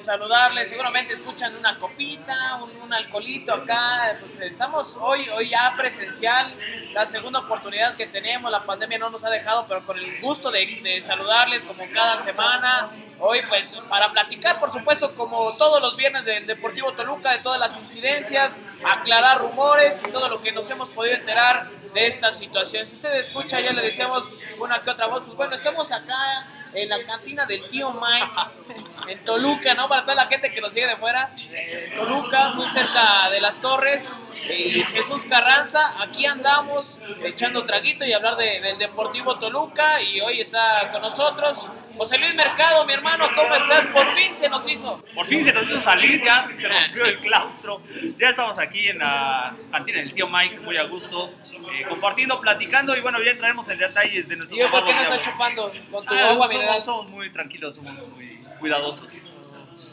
saludarles. Seguramente escuchan una copita, un, un alcoholito acá. Pues estamos hoy, hoy ya presencial, la segunda oportunidad que tenemos. La pandemia no nos ha dejado, pero con el gusto de, de saludarles como cada semana. Hoy pues para platicar, por supuesto, como todos los viernes del Deportivo Toluca, de todas las incidencias, aclarar rumores y todo lo que nos hemos podido enterar de esta situación. Si usted escucha, ya le decíamos una que otra voz, pues bueno, estamos acá en la cantina del tío Mike, en Toluca, ¿no? Para toda la gente que nos sigue de fuera, eh, Toluca, muy cerca de las torres, eh, Jesús Carranza, aquí andamos echando traguito y hablar de- del Deportivo Toluca y hoy está con nosotros José Luis Mercado, mi hermano, ¿cómo estás? Por fin se nos hizo. Por fin se nos hizo salir, ya se rompió el claustro. Ya estamos aquí en la cantina del tío Mike, muy a gusto, eh, compartiendo, platicando y bueno, ya entraremos en detalles de nuestro Tío, ¿por qué no agua. chupando con tu Ah, agua somos, mineral? somos muy tranquilos, somos muy cuidadosos.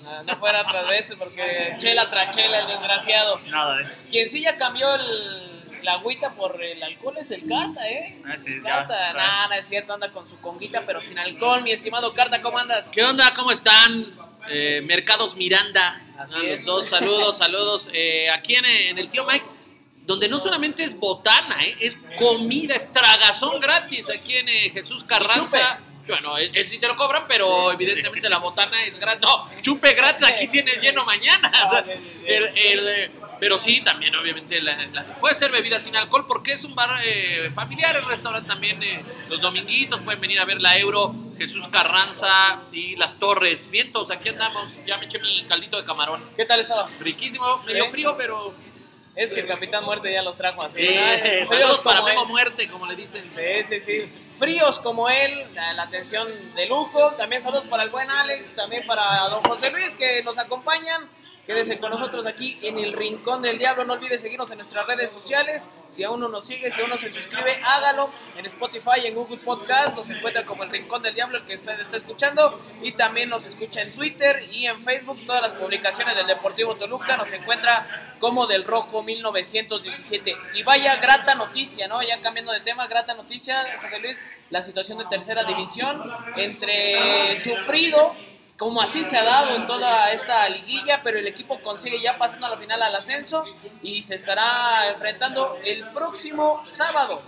Ah, No fuera otras veces porque chela tras chela, el desgraciado. Nada de eso. Quien sí ya cambió el, la agüita por el alcohol es el Carta, ¿eh? Ah, sí, Carta, nada, no es cierto, anda con su conguita, pero sin alcohol, mi estimado Carta, ¿cómo andas? ¿Qué onda? ¿Cómo están? Eh, Mercados Miranda. Así a los es. dos, saludos, saludos. Eh, aquí en, en el tío Mike, donde no solamente es botana, eh, es comida, es tragazón gratis aquí en eh, Jesús Carranza. Bueno, es, es si te lo cobran, pero evidentemente la botana es gratis. No, chupe gratis, aquí tienes lleno mañana. O sea, Ah, el- el, eh, pero sí, también obviamente la- la- puede ser bebida sin alcohol porque es un bar eh, familiar, el restaurante también eh, los dominguitos pueden venir a ver la Euro, Jesús Carranza y las Torres. Vientos, aquí andamos, ya me eché mi caldito de camarón. ¿Qué tal estaba? Riquísimo, medio frío, pero Es que el Capitán Muerte ya los trajo así. sí, Fríos para como Memo él. Muerte, como le dicen. Sí, sí, sí. Fríos como él, la, la atención de lujo. También saludos para el buen Alex, también para don José Luis que nos acompañan. Quédese con nosotros aquí en el Rincón del Diablo. No olvide seguirnos en nuestras redes sociales. Si aún no nos sigue, si aún no se suscribe, hágalo en Spotify, en Google Podcast. Nos encuentra como el Rincón del Diablo, el que usted está escuchando. Y también nos escucha en Twitter y en Facebook. Todas las publicaciones del Deportivo Toluca nos encuentra como del Rojo 1917. Y vaya grata noticia, ¿no? Ya cambiando de tema, grata noticia, José Luis, la situación de tercera división entre sufrido, como así se ha dado en toda esta liguilla, pero el equipo consigue ya pasando a la final al ascenso y se estará enfrentando el próximo sábado.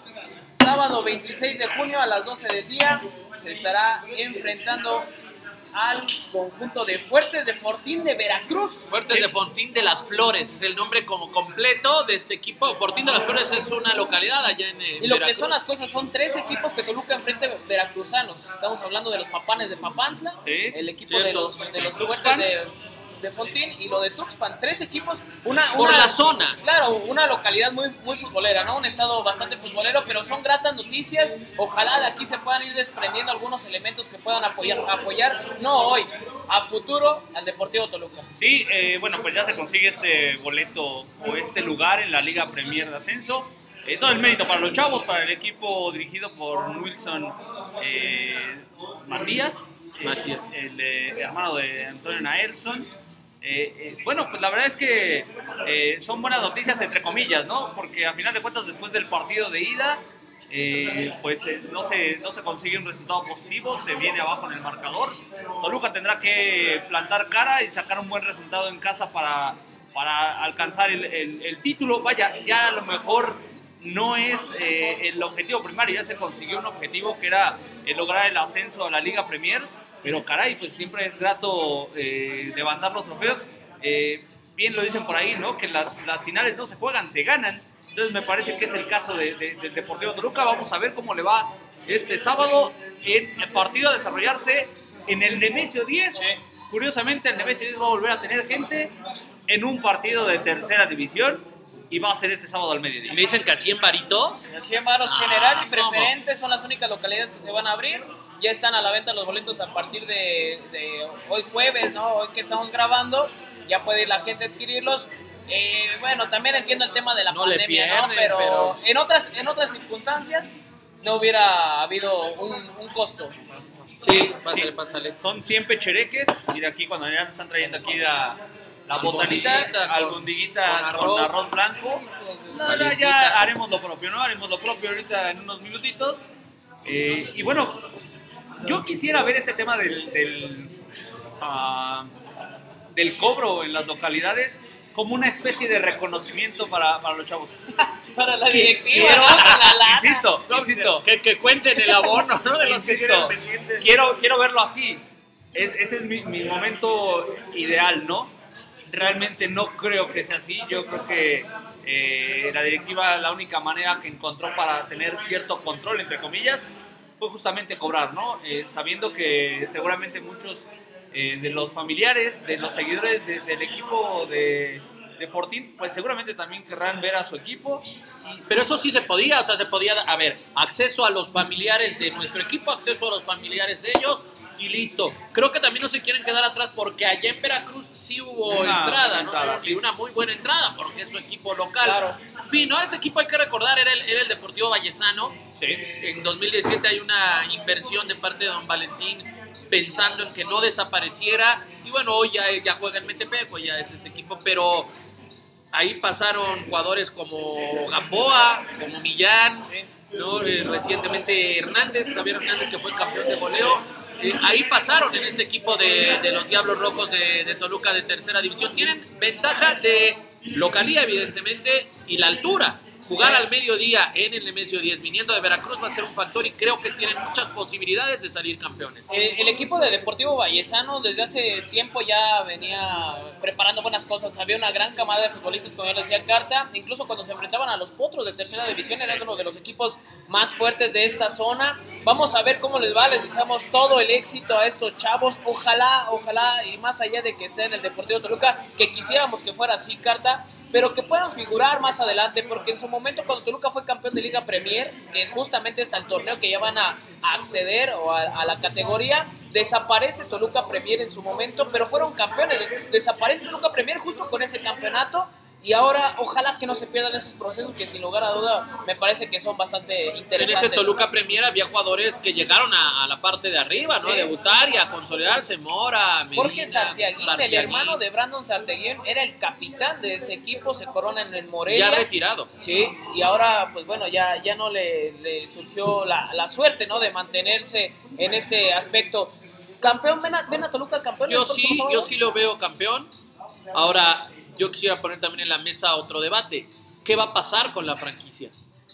Sábado 26 de junio a las 12 del día se estará enfrentando al conjunto de Fuertes de Fortín de Veracruz. Fuertes de Fortín de las Flores es el nombre como completo de este equipo. Fortín de las Flores es una localidad allá en, eh, Y lo que son las cosas, son tres equipos que Toluca enfrenta veracruzanos. Estamos hablando de los papanes de Papantla, Sí, el equipo de los, de los fuertes de, de Fontín y lo de Tuxpan. Tres equipos, una, Por la zona. Claro, una localidad muy, muy futbolera, ¿no? Un estado bastante futbolero, pero son gratas noticias. Ojalá de aquí se puedan ir desprendiendo algunos elementos que puedan apoyar, apoyar no hoy, a futuro, al Deportivo Toluca. Sí, eh, bueno, pues ya se consigue este boleto o este lugar en la Liga Premier de Ascenso. Eh, todo el mérito para los chavos, para el equipo dirigido por Wilson eh, Matías, eh, Matías. el hermano de Antonio Naelson. Eh, eh, bueno, pues la verdad es que eh, son buenas noticias entre comillas, ¿no? Porque a final de cuentas después del partido de ida, pues no, se, no se consigue un resultado positivo, se viene abajo en el marcador. Toluca tendrá que plantar cara y sacar un buen resultado en casa para, para alcanzar el, el- título. Vaya, ya a lo mejor no es el objetivo primario, ya se consiguió un objetivo que era lograr el ascenso a la Liga Premier, pero caray, pues siempre es grato eh, levantar los trofeos. Eh, bien lo dicen por ahí, ¿no? Que las, las finales no se juegan, se ganan. Entonces me parece que es el caso de- de- del Deportivo Toluca. Vamos a ver cómo le va este sábado en el partido a desarrollarse en el Nemesio 10. Curiosamente, el Nemesio 10 va a volver a tener gente en un partido de tercera división y va a ser este sábado al mediodía. Me dicen que a 100 varitos. El 100 varos Ah, general y ¿cómo? preferente son las únicas localidades que se van a abrir. Ya están a la venta los boletos a partir de, de hoy jueves, ¿no? Hoy que estamos grabando, ya puede ir la gente a adquirirlos. Eh, bueno, también entiendo el tema de la No pandemia, ¿no? pierden, Pero, pero- En, otras, en otras circunstancias no hubiera habido un, un costo. Sí, pásale, Sí. pásale. Son 100 pechereques y de aquí cuando ya están trayendo aquí la, la botanita, Albondiguita con- con con arroz. blanco. No, no, ya haremos lo propio, ¿no? Haremos lo propio ahorita en unos minutitos. Eh, y bueno, yo quisiera ver este tema del, del, ah, del cobro en las localidades como una especie de reconocimiento para, para los chavos. Para la Que- directiva, quiero- la insisto, No, insisto, Que, que cuenten el abono, ¿no? De los que Insisto, tienen pendientes. quiero, quiero verlo así. Es, ese es mi, mi momento ideal, ¿no? Realmente no creo que sea así. Yo creo que eh, la directiva, la única manera que encontró para tener cierto control, entre comillas, fue justamente cobrar, ¿no? Eh, sabiendo que seguramente muchos eh, de los familiares, de los seguidores de- del equipo de, de Fortín, pues seguramente también querrán ver a su equipo. Y, Pero eso sí se podía, o sea, se podía, a ver, acceso a los familiares de nuestro equipo, acceso a los familiares de ellos y listo. Creo que también no se quieren quedar atrás porque allá en Veracruz sí hubo Una entrada, ¿no? entrada, Sí, sí. una muy buena entrada porque es su equipo local. Claro. Vino, este equipo hay que recordar, era el, era el Deportivo Vallesano. sí. En 2017 hay una inversión de parte de don Valentín pensando en que no desapareciera. Y bueno, hoy ya, ya juega MTP, pues ya es este equipo, pero ahí pasaron jugadores como Gamboa, como Millán, ¿no? Eh, recientemente Hernández, Javier Hernández, que fue campeón de goleo. Eh, ahí pasaron en este equipo de, de los Diablos Rojos de, de Toluca de tercera división. Tienen ventaja de localía, evidentemente, y la altura. Jugar al mediodía en el Nemesio 10, viniendo de Veracruz, va a ser un factor y creo que tienen muchas posibilidades de salir campeones. El, el equipo de Deportivo Vallesano desde hace tiempo ya venía preparando buenas cosas. Había una gran camada de futbolistas, como ya lo decía Carta. Incluso cuando se enfrentaban a los Potros de tercera división, eran uno de los equipos más fuertes de esta zona. Vamos a ver cómo les va. Les deseamos todo el éxito a estos chavos. Ojalá, ojalá, y más allá de que sea en el Deportivo Toluca, que quisiéramos que fuera así, Carta, pero que puedan figurar más adelante, porque en su momento cuando Toluca fue campeón de Liga Premier, que justamente es al torneo que ya van a, acceder o a, a la categoría, desaparece Toluca Premier en su momento, pero fueron campeones, desaparece Toluca Premier justo con ese campeonato. Y ahora, ojalá que no se pierdan esos procesos que sin lugar a duda me parece que son bastante En interesantes. ese Toluca Premier había jugadores que llegaron a, a la parte de arriba, ¿no? Sí. A debutar y a consolidarse. Mora, Medina, Jorge Sartiaguín, el Sartiaguín, hermano de Brandon Sartiaguín, era el capitán de ese equipo, se corona en el Morelia. Ya retirado. Sí, y ahora, pues bueno, ya, ya no le, le surgió la, la suerte, ¿no? De mantenerse en este aspecto. Campeón, ven a, ven a Toluca campeón. Yo el sí, yo sí lo veo campeón. Ahora, yo quisiera poner también en la mesa otro debate. ¿Qué va a pasar con la franquicia?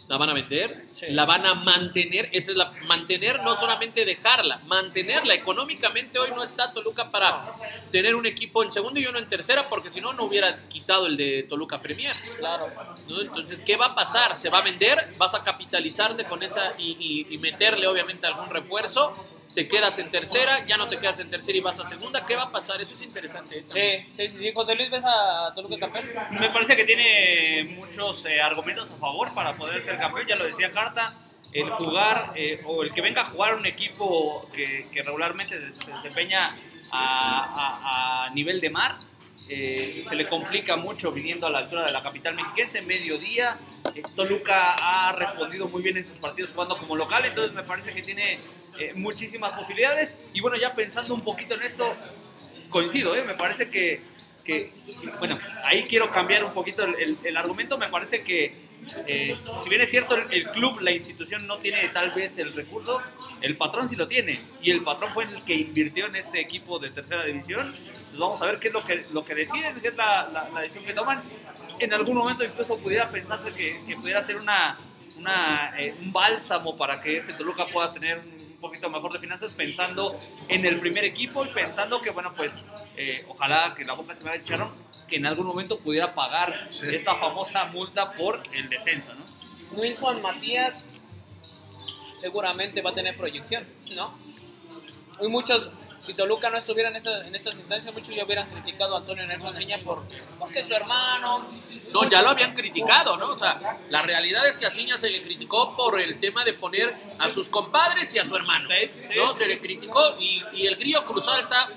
¿La van a vender? Sí. ¿La van a mantener? Esa es la mantener, no solamente dejarla, mantenerla. Económicamente hoy no está Toluca para tener un equipo en segundo y uno en tercera, porque si no, no hubiera quitado el de Toluca Premier. Claro. ¿no? Entonces, ¿qué va a pasar? ¿Se va a vender? ¿Vas a capitalizarte con esa y, y- y meterle obviamente algún refuerzo? ¿Te quedas en tercera? ¿Ya no te quedas en tercera y vas a segunda? ¿Qué va a pasar? Eso es interesante. Sí, sí, sí. José Luis, ¿ves a Toluca campeón? Me parece que tiene muchos eh, argumentos a favor para poder ser campeón, ya lo decía Carta, el jugar eh, o el que venga a jugar un equipo que, que regularmente se, se desempeña a, a- a nivel de mar, eh, se le complica mucho viniendo a la altura de la capital mexiquense, mediodía. Eh, Toluca ha respondido muy bien en sus partidos jugando como local, entonces me parece que tiene eh, muchísimas posibilidades. Y bueno, ya pensando un poquito en esto, coincido, ¿eh? me parece que, que, bueno, ahí quiero cambiar un poquito el, el- el argumento, me parece que eh, si bien es cierto el, el club, la institución no tiene tal vez el recurso, el patrón sí lo tiene y el patrón fue el que invirtió en este equipo de tercera división, pues vamos a ver qué es lo que, lo que deciden, qué es la, la- la decisión que toman. En algún momento incluso pudiera pensarse que, que pudiera ser una, una, eh, un bálsamo para que este Toluca pueda tener un poquito mejor de finanzas pensando en el primer equipo y pensando que, bueno, pues eh, ojalá que la boca se me haga chicharrón, que en algún momento pudiera pagar esta famosa multa por el descenso, ¿no? Wilson Matías seguramente va a tener proyección, ¿no? Muy muchos, si Toluca no estuviera en, esta- en estas instancias, muchos ya hubieran criticado a Antonio Nelson Ciña por, porque es su hermano. No, ya lo habían criticado, ¿no? O sea, la realidad es que a Ciña se le criticó por el tema de poner a sus compadres y a su hermano, ¿no? Se le criticó y, y el grillo Cruz Alta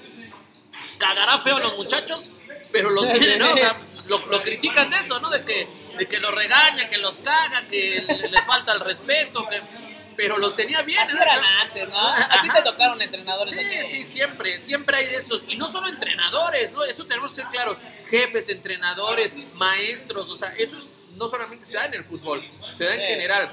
cagará feo a los muchachos, pero los tiene, ¿no? O sea, lo, lo critican de eso, ¿no? De que, de que los regaña, que los caga, que le- les falta el respeto, que... pero los tenía bien. Así eran antes, ¿no? A ti te tocaron entrenadores Sí, así. sí, siempre, siempre hay de esos. Y no solo entrenadores, ¿no? Eso tenemos que ser claro. Jefes, entrenadores, maestros, o sea, eso es- no solamente se da en el fútbol, se da en Sí. general.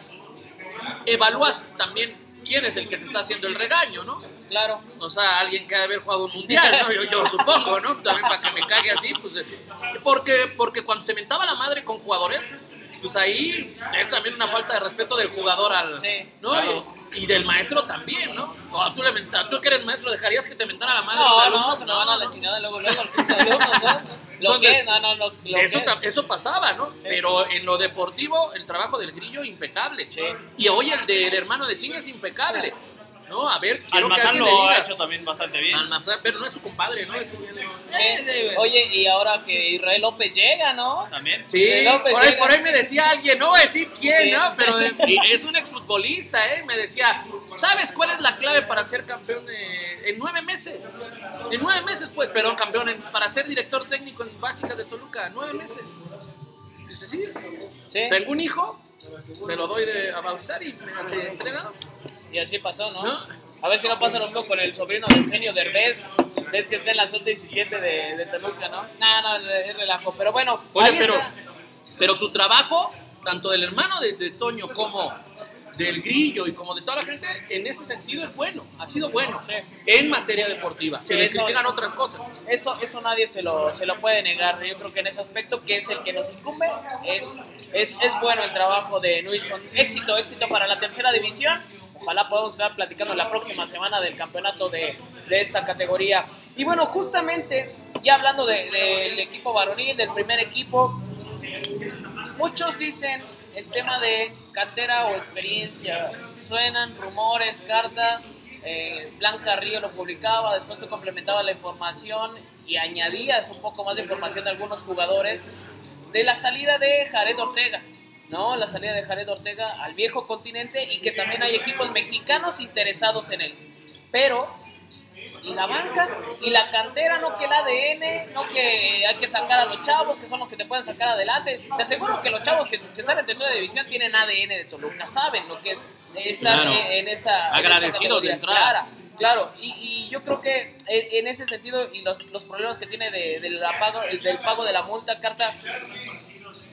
Evalúas también quién es el que te está haciendo el regaño, ¿no? Claro. O sea, alguien que ha de haber jugado un mundial, ¿no? Yo, yo supongo, ¿no? También para que me cague así, pues. Porque, porque cuando se mentaba la madre con jugadores, pues ahí es también una falta de respeto del jugador al. Sí, ¿no? claro. Y, y del maestro también, ¿no? O tú, le menta- tú que eres maestro, ¿dejarías que te mentara la madre? No, alumno? no, se me van a la chingada luego, luego, alumno, ¿no? Lo Entonces, que, no, no, lo, lo Eso, que. eso pasaba, ¿no? Pero en lo deportivo, el trabajo del grillo, impecable. Sí. Y hoy el del hermano de cine es impecable. ¿No? A ver, quiero que alguien le lo ha diga. hecho también bastante bien. Almazán, pero no es su compadre, ¿no? Sí. Oye, y ahora que Israel López llega, ¿no? También. Sí, López por ahí, llega. por ahí me decía alguien, no voy a decir quién. ¿no? Pero eh, y es un exfutbolista, ¿eh? Me decía, ¿sabes cuál es la clave para ser campeón en nueve meses? En nueve meses, pues, perdón, campeón, en- para ser director técnico en básicas de Toluca, nueve meses. Dice, sí, Sí. tengo un hijo, se lo doy de, a bautizar y me hace entrenado, Y así pasó, ¿no? ¿no? A ver si no pasa lo mismo con el sobrino de Eugenio Derbez. Ves que está en la sub-17 de, de Toluca, ¿no? No, no, es relajo. Pero bueno, Oye, pero, está. pero su trabajo, tanto del hermano de, de Toño como del grillo y como de toda la gente, en ese sentido es bueno, ha sido bueno Sí. en materia deportiva. Se Sí, le critican otras cosas. Eso, eso nadie se lo, se lo puede negar. Yo creo que en ese aspecto, que es el que nos incumbe, es, es, es bueno el trabajo de Nilsson. Éxito, éxito para la tercera división. Ojalá podamos estar platicando la próxima semana del campeonato de, de esta categoría. Y bueno, justamente, ya hablando de- del equipo varonil, del primer equipo, muchos dicen el tema de cantera o experiencia. Suenan rumores, carta. eh, Blanca Río lo publicaba, después tú complementabas la información y añadías un poco más de información de algunos jugadores de la salida de Jared Ortega, ¿no? La salida de Jared Ortega al viejo continente y que también hay equipos mexicanos interesados en él. Pero y la banca y la cantera, no que el ADN, no que hay que sacar a los chavos que son los que te pueden sacar adelante. Te aseguro que los chavos que, que están en tercera división tienen ADN de Toluca, saben lo que es estar Claro. en, en esta. Agradecidos de entrada. Claro, claro. Y, y yo creo que en, ese sentido y los, los problemas que tiene de, del pago, el- del pago de la multa, carta.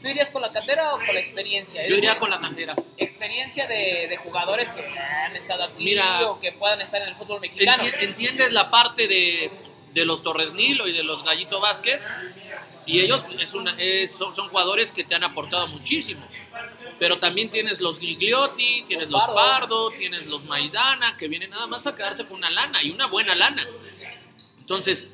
¿Tú irías con la cantera o con la experiencia? Yo iría con la cantera. experiencia de, de jugadores que han estado aquí Mira, o que puedan estar en el fútbol mexicano. Enti- entiendes la parte de, de los Torres Nilo y de los Gallito Vázquez. Y ellos es una- es- son, son jugadores que te han aportado muchísimo. Pero también tienes los Gigliotti, tienes Los los Pardo. Pardo, tienes los Maidana, que vienen nada más a quedarse con una lana y una buena lana. Entonces,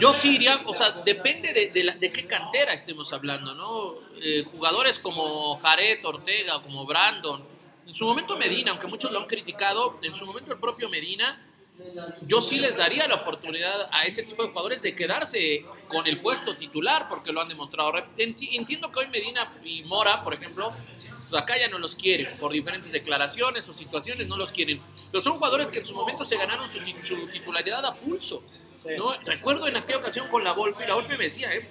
yo sí iría, o sea, depende de, de la- de qué cantera estemos hablando, ¿no? Eh, jugadores como Jared, Ortega, como Brandon, en su momento Medina, aunque muchos lo han criticado, en su momento el propio Medina, yo sí les daría la oportunidad a ese tipo de jugadores de quedarse con el puesto titular, porque lo han demostrado. Enti- Entiendo que hoy Medina y Mora, por ejemplo, pues acá ya no los quieren, por diferentes declaraciones o situaciones no los quieren. Pero son jugadores que en su momento se ganaron su, su titularidad a pulso. Sí. ¿no? Recuerdo en aquella ocasión con la Volpe, la Volpe me decía, ¿eh?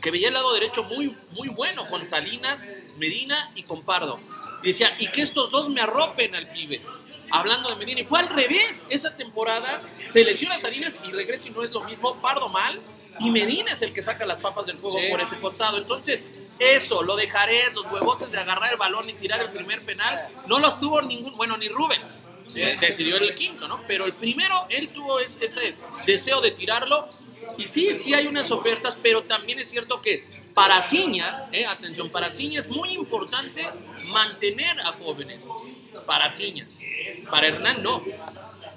que veía el lado derecho muy, muy bueno con Salinas, Medina y con Pardo. Y decía, y que estos dos me arropen al pibe. Hablando de Medina, y fue al revés. Esa temporada se lesiona Salinas y regresa y no es lo mismo. Pardo mal, y Medina es el que saca las papas del juego Sí. por ese costado. Entonces, eso, lo de Jared, los huevotes de agarrar el balón y tirar el primer penal, no los tuvo ningún, bueno, ni Rubens. Eh, decidió el quinto, ¿no? Pero el primero, él tuvo es- ese deseo de tirarlo. Y sí, sí hay unas ofertas, pero también es cierto que para Ciña, eh, atención, para Ciña es muy importante mantener a jóvenes. Para Ciña. Para Hernán no.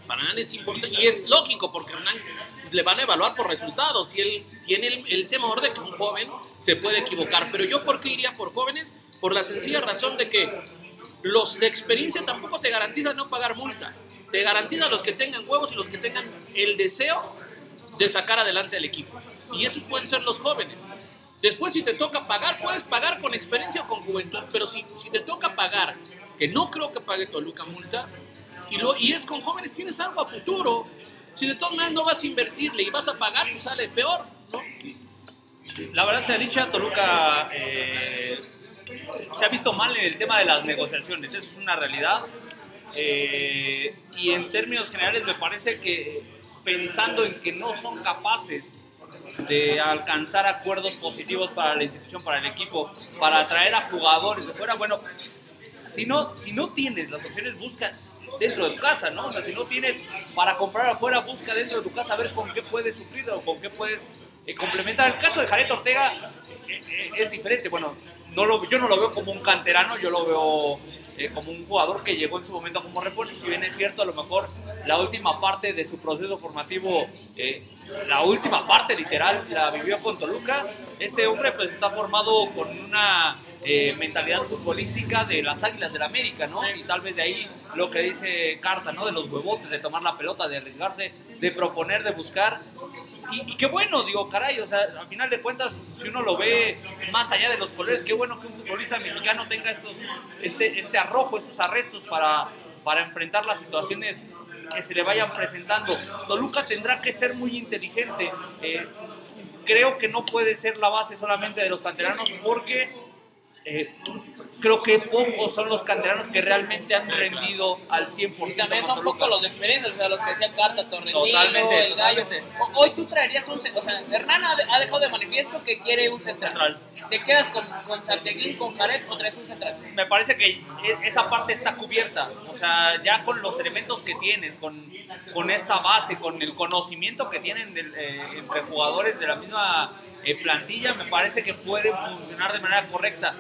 Para Hernán es importante. Y es lógico, porque Hernán le van a evaluar por resultados. Y él tiene el, el temor de que un joven se puede equivocar. Pero yo, ¿por qué iría por jóvenes? Por la sencilla razón de que los de experiencia tampoco te garantizan no pagar multa. Te garantiza los que tengan huevos y los que tengan el deseo de sacar adelante al equipo. Y esos pueden ser los jóvenes. Después, si te toca pagar, puedes pagar con experiencia o con juventud. Pero si, si te toca pagar, que no creo que pague Toluca multa, y, lo, y es con jóvenes, tienes algo a futuro. Si de todas maneras no vas a invertirle y vas a pagar, pues sale peor, ¿no? La verdad se ha dicho, Toluca eh, se ha visto mal en el tema de las negociaciones, eso es una realidad. Eh, y en términos generales me parece que pensando en que no son capaces de alcanzar acuerdos positivos para la institución, para el equipo, para atraer a jugadores de fuera, bueno, si no, si no tienes las opciones, busca dentro de tu casa, ¿no? O sea, si no tienes para comprar afuera, busca dentro de tu casa a ver con qué puedes suplir o con qué puedes eh, complementar. El caso de Jared Ortega eh, es diferente. Bueno, no lo, yo no lo veo como un canterano, yo lo veo eh, como un jugador que llegó en su momento como refuerzo. Si bien es cierto, a lo mejor la última parte de su proceso formativo, eh, la última parte literal, la vivió con Toluca. Este hombre pues está formado con una eh, mentalidad futbolística de las Águilas del América, ¿no? Y tal vez de ahí lo que dice Carta, ¿no? De los huevotes, de tomar la pelota, de arriesgarse, de proponer, de buscar. Y, qué bueno, digo, caray, o sea, al final de cuentas, si uno lo ve más allá de los colores, qué bueno que un futbolista mexicano tenga estos, este, este arrojo, estos arrestos para, para enfrentar las situaciones que se le vayan presentando. Toluca tendrá que ser muy inteligente. Eh, creo que no puede ser la base solamente de los canteranos porque eh, creo que pocos son los canteranos que realmente han rendido al 100%. Y también son pocos los de experiencia, o sea, los que decían Carta, Torrentino, Totalmente, el Gallo. totalmente. Hoy tú traerías un... O sea, Hernán ha, dejado de manifiesto que quiere un central. Central. ¿Te quedas con, con Santiaguín, con Jared o traes un central? me parece que e- esa parte está cubierta. O sea, ya con los elementos que tienes, con, con esta base, con el conocimiento que tienen del- eh, entre jugadores de la misma eh, plantilla, me parece que pueden funcionar de manera correcta.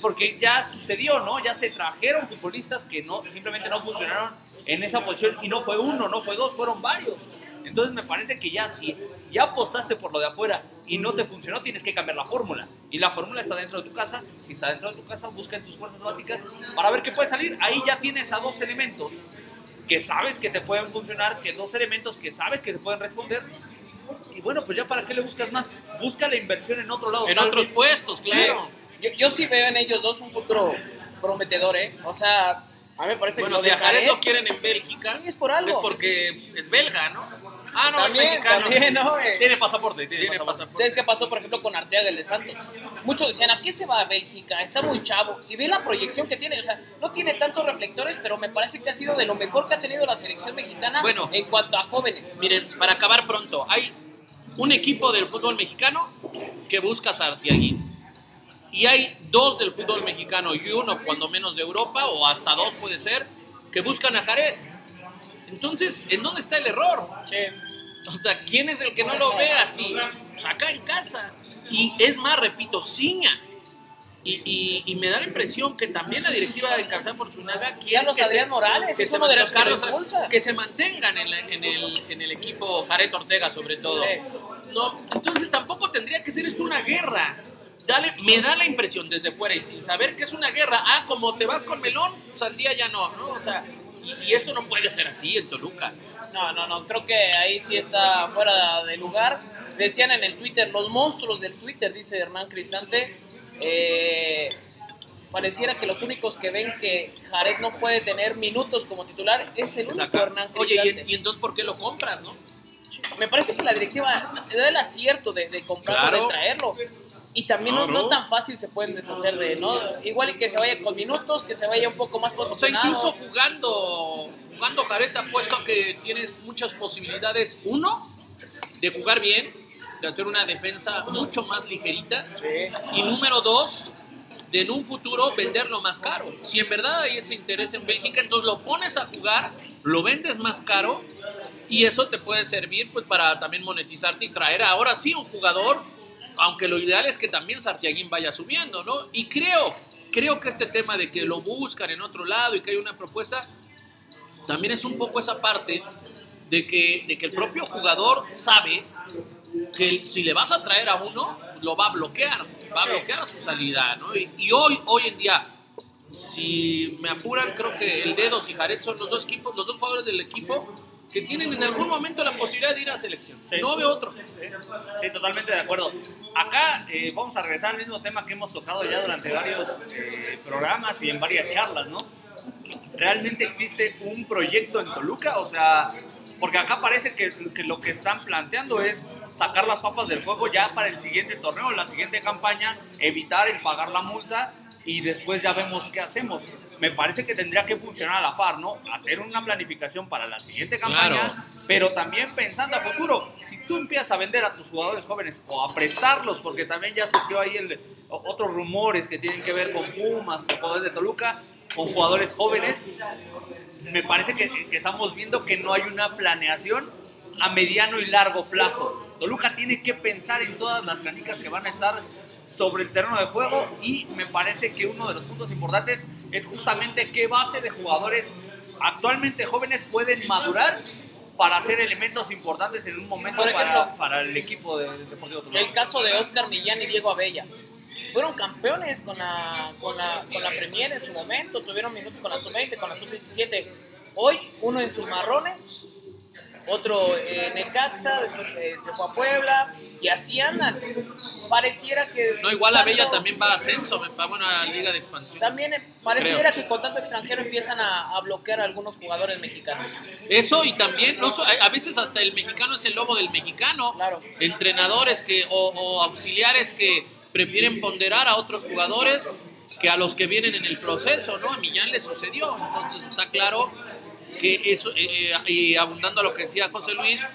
Porque ya sucedió, ¿no? Ya se trajeron futbolistas que no, simplemente no funcionaron en esa posición y no fue uno, no fue dos, fueron varios. Entonces me parece que ya si ya apostaste por lo de afuera y no te funcionó, tienes que cambiar la fórmula. Y la fórmula está dentro de tu casa. Si está dentro de tu casa, busca en tus fuerzas básicas para ver qué puede salir. Ahí ya tienes a dos elementos que sabes que te pueden funcionar, que dos elementos que sabes que te pueden responder. Y bueno, pues ya para qué le buscas más, busca la inversión en otro lado. En otros vez- puestos, claro. Yo, yo sí veo en ellos dos un futuro prometedor, ¿eh? O sea, a mí me parece Bueno, que si lo a Jared Jared lo quieren en Bélgica, Sí, es por algo. es porque es belga, ¿no? Ah, no, también, es mexicano. también, ¿no? Eh, Tiene pasaporte, tiene, Tiene pasaporte. pasaporte. ¿Sabes qué pasó, por ejemplo, con Arteaga, el de Santos? Muchos decían, ¿a qué se va a Bélgica? Está muy chavo. Y ve la proyección que tiene. O sea, no tiene tantos reflectores, pero me parece que ha sido de lo mejor que ha tenido la selección mexicana Bueno. en cuanto a jóvenes. Miren, para acabar pronto, hay un equipo del fútbol mexicano que busca a Sartiaguín. Y hay dos del fútbol mexicano y uno, cuando menos de Europa, o hasta dos puede ser, que buscan a Jared. Entonces, ¿en dónde está el error? O sea, ¿quién es el que no lo ve así? Pues acá en casa. Y es más, repito, Ciña. Y, y- y me da la impresión que también la directiva encabezada por Zunaga quiere Carlos que Adrián se, Morales que se de los que que se mantengan en, la- en el, en el equipo Jared Ortega, sobre todo. Sí. No, entonces tampoco tendría que ser esto una guerra. Dale, me da la impresión desde fuera y sin saber que es una guerra. Ah, como te vas con Melón, Sandía ya no, ¿no? O sea, y, y esto no puede ser así en Toluca. No, no, no, creo que ahí sí está fuera de lugar. Decían en el Twitter, los monstruos del Twitter, dice Hernán Cristante, eh, pareciera que los únicos que ven que Jared no puede tener minutos como titular es el único Exacto. Hernán Oye, Cristante. ¿y, y entonces por qué lo compras, no? Me parece que la directiva da el acierto de, de comprarlo, Claro. de traerlo. Y también no, Claro. no tan fácil se pueden deshacer de, ¿no? Igual y que se vaya con minutos, que se vaya un poco más O sea, posicionado. incluso jugando, jugando Jared te apuesto a que tienes muchas posibilidades. Uno, de jugar bien, de hacer una defensa mucho más ligerita. Sí. Y número dos, de en un futuro venderlo más caro. Si en verdad hay ese interés en Bélgica, entonces lo pones a jugar, lo vendes más caro y eso te puede servir pues para también monetizarte y traer ahora sí un jugador, aunque lo ideal es que también Sartiaguín vaya subiendo, ¿no? Y creo, creo que este tema de que lo buscan en otro lado y que hay una propuesta, también es un poco esa parte de que, de que el propio jugador sabe que si le vas a traer a uno, lo va a bloquear, va a bloquear su salida, ¿no? Y, y hoy, hoy en día, si me apuran, creo que el Dedos y Jared son los dos equipos, los dos jugadores del equipo que tienen en algún momento la posibilidad de ir a selección. Sí. No veo otro. Sí, totalmente de acuerdo. Acá eh, vamos a regresar al mismo tema que hemos tocado ya durante varios eh, programas y en varias charlas, ¿no? ¿Realmente existe un proyecto en Toluca? O sea, porque acá parece que, que lo que están planteando es sacar las papas del juego ya para el siguiente torneo, la siguiente campaña, evitar el pagar la multa y después ya vemos qué hacemos. Me parece que tendría que funcionar a la par, ¿no? Hacer una planificación para la siguiente campaña, Claro. pero también pensando a futuro. Si tú empiezas a vender a tus jugadores jóvenes o a prestarlos, porque también ya surgió ahí el, otros rumores que tienen que ver con Pumas, con jugadores de Toluca, con jugadores jóvenes, me parece que, que estamos viendo que no hay una planeación a mediano y largo plazo. Toluca tiene que pensar en todas las canicas que van a estar sobre el terreno de juego y me parece que uno de los puntos importantes es justamente qué base de jugadores actualmente jóvenes pueden madurar para ser elementos importantes en un momento ejemplo, para, para el equipo de, del Deportivo Toluca. El caso de Oscar Millán y Diego Abella. Fueron campeones con la, con la, con la Premier en su momento, tuvieron minutos con la sub-20, con la sub-17. Hoy, uno en Cimarrones, otro en Necaxa, después eh, se fue a Puebla, y así andan. Pareciera que. No, igual a Bella también va a ascenso, va bueno a la Liga de Expansión. También eh, pareciera que con tanto extranjero empiezan a, a bloquear a algunos jugadores mexicanos. Eso y también, no, a veces hasta el mexicano es el lobo del mexicano. Claro. Entrenadores que, o, o auxiliares que prefieren ponderar a otros jugadores que a los que vienen en el proceso, ¿no? A Millán le sucedió. Entonces está claro que eso, eh, eh, y abundando a lo que decía José Luis,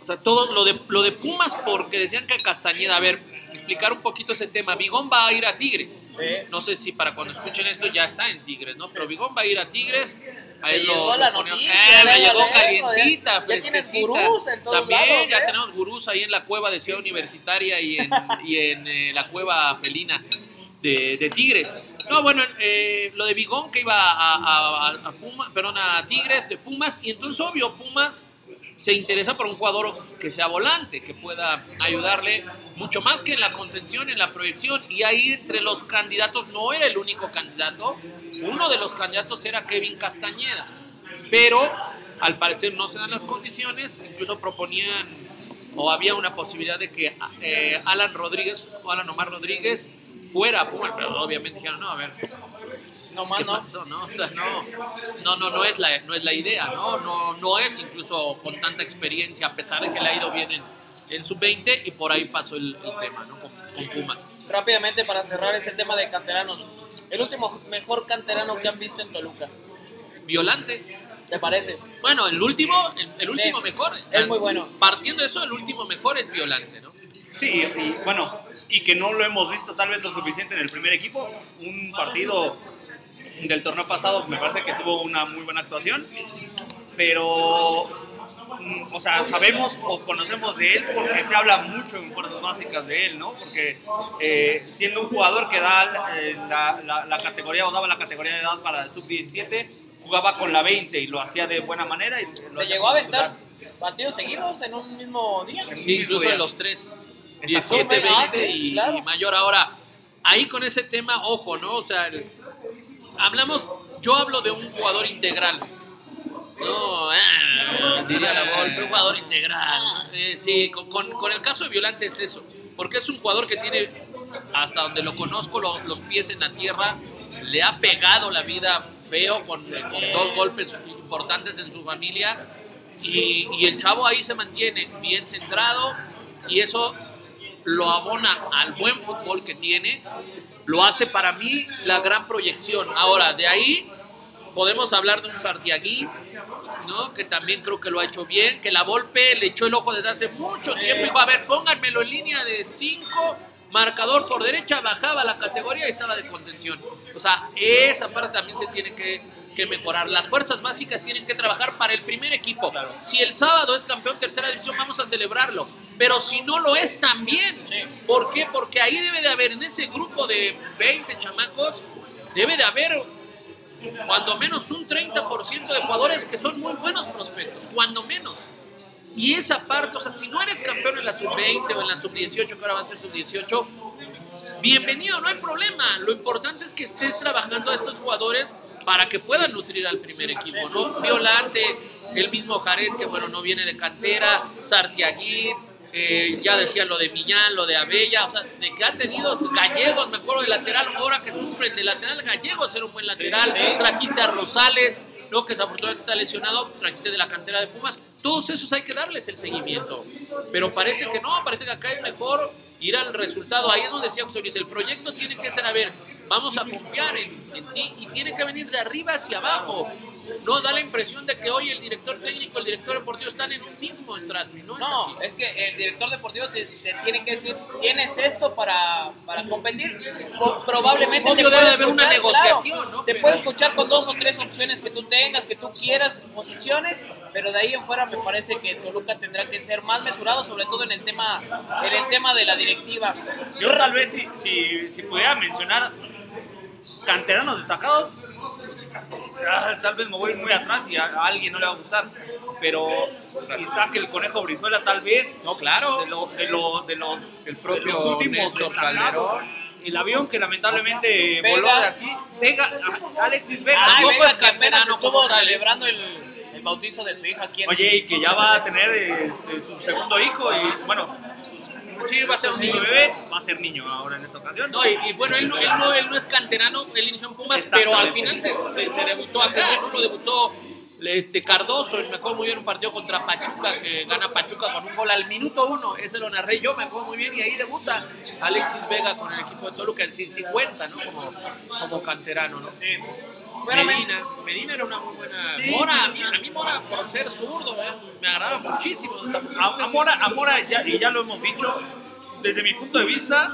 o sea, todo lo de, lo de Pumas, porque decían que Castañeda, a ver, explicar un poquito ese tema. Vigón va a ir a Tigres. Sí. No sé si para cuando escuchen esto ya está en Tigres, ¿no? Pero Vigón va a ir a Tigres. A Te él lo, llegó la lo noticia, Eh, me llegó calientita, ya- gurús en todos También lados, ya ¿eh? tenemos gurús ahí en la cueva de Ciudad Universitaria y en, y en eh, la cueva felina de, de Tigres. No, bueno, eh, lo de Vigón que iba a, a, perdón, a Tigres de Pumas, y entonces obvio Pumas se interesa por un jugador que sea volante, que pueda ayudarle mucho más que en la contención, en la proyección. Y ahí entre los candidatos no era el único candidato, uno de los candidatos era Kevin Castañeda. Pero al parecer no se dan las condiciones, incluso proponían o había una posibilidad de que eh, Alan Rodríguez o Alan Omar Rodríguez fuera Pumas, pero obviamente dijeron, no, a ver, No ¿Qué más, no. pasó, no? O sea, no, no, no, no es la, no es la idea, ¿no? No, no es incluso con tanta experiencia, a pesar de que le ha ido bien en, en sub-20 y por ahí pasó el, el tema, ¿no? Con, con Pumas. Rápidamente para cerrar este tema de canteranos. El último mejor canterano que han visto en Toluca. Violante. ¿Te parece? Bueno, el último, el, el último Sí, mejor. es muy bueno. Partiendo de eso, el último mejor es Violante, ¿no? Sí, y bueno, y que no lo hemos visto tal vez lo suficiente en el primer equipo. Un partido del torneo pasado me parece que tuvo una muy buena actuación, pero, mm, o sea, sabemos o conocemos de él porque se habla mucho en fuerzas básicas de él, ¿no? Porque eh, siendo un jugador que da eh, la, la- la categoría o daba la categoría de edad para el sub-17, jugaba con la 20 y lo hacía de buena manera. Y Se llegó a aventar partidos seguidos en un mismo día. Sí, incluso en los tres. Exacto. 17, Ah, 20 sí, y, claro. y mayor. Ahora, ahí con ese tema, ojo, ¿no? O sea, el- hablamos, yo hablo de un jugador integral. No, ah, diría la golpe, un jugador integral. Eh, sí, con, con- con el caso de Violante es eso. Porque es un jugador que tiene, hasta donde lo conozco, lo- los pies en la tierra. Le ha pegado la vida feo con, con dos golpes importantes en su familia. Y, y el chavo ahí se mantiene bien centrado. Y eso lo abona al buen fútbol que tiene, lo hace para mí la gran proyección. Ahora, de ahí podemos hablar de un Sartiagui, ¿no? que también creo que lo ha hecho bien, que la Volpe le echó el ojo desde hace mucho tiempo, dijo, a ver, pónganmelo en línea de 5, marcador por derecha, bajaba la categoría y estaba de contención. O sea, esa parte también se tiene que, que mejorar. Las fuerzas básicas tienen que trabajar para el primer equipo. Si el sábado es campeón tercera división, vamos a celebrarlo. Pero si no lo es, también. ¿Por qué? Porque ahí debe de haber, en ese grupo de 20 chamacos, debe de haber cuando menos un 30% de jugadores que son muy buenos prospectos, cuando menos. Y esa parte, o sea, si no eres campeón en la sub-20 o en la sub-18, que ahora va a ser sub-18, bienvenido, no hay problema. Lo importante es que estés trabajando a estos jugadores para que puedan nutrir al primer equipo, ¿no? Violante, el mismo Jared, que bueno, no viene de cantera, Sartiagui, eh, ya decía lo de Millán, lo de Abella, o sea, de que ha tenido Gallegos, me acuerdo de lateral, ahora que sufren de lateral, Gallegos era un buen lateral, trajiste a Rosales, ¿no? que desafortunadamente está lesionado, trajiste de la cantera de Pumas, todos esos hay que darles el seguimiento, pero parece que no, parece que acá es mejor ir al resultado, ahí es donde decía José Luis, el proyecto tiene que ser, a ver, vamos a confiar en ti y tiene que venir de arriba hacia abajo, no da la impresión de que hoy el director técnico, el director deportivo están en un mismo estrato y no, No, es así. es que el director deportivo te, te tiene que decir, tienes esto para, para competir. O probablemente Obvio te debe puede haber una escuchar, negociación, claro, ¿no? Te Pero- puede escuchar con dos o tres opciones que tú tengas, que tú quieras, posiciones, pero de ahí en fuera me parece que Toluca tendrá que ser más mesurado, sobre todo en el tema, en el tema de la directiva. Yo tal vez si, si, si pudiera mencionar canteranos destacados, ah, tal vez me voy muy atrás y a, a alguien no le va a gustar. Pero Isaac el Conejo Brizuela tal vez, No, claro. de los, de los, de los, El propio de los últimos Néstor. Calderón. El avión que lamentablemente Vega. voló de aquí. Vega, ah, Alexis Vega. Ah, Vega es que apenas estuvo ¿eh? celebrando el, el bautizo de su hija aquí en Oye, y que ya va a tener este, su segundo hijo y bueno, Sí, va a ser un niño. bebé va a ser niño ahora en esta ocasión. No, y, y bueno, él no, él, no, él no es canterano, él inició en Pumas, pero al final se, se, se debutó acá, ¿no? Lo debutó este, Cardoso, me acuerdo muy bien un partido contra Pachuca, que gana Pachuca con un gol al minuto uno, ese lo narré yo, me acuerdo muy bien, y ahí debuta Alexis Vega con el equipo de Toluca en 50, ¿no? Como, como canterano, ¿no? Sí. Bueno, Medina, Medina era una muy buena. Sí. Mora, a mí, a mí Mora, por ser zurdo, ¿eh? me agrada muchísimo. A, a Mora, a Mora, ya, y ya lo hemos dicho, desde mi punto de vista,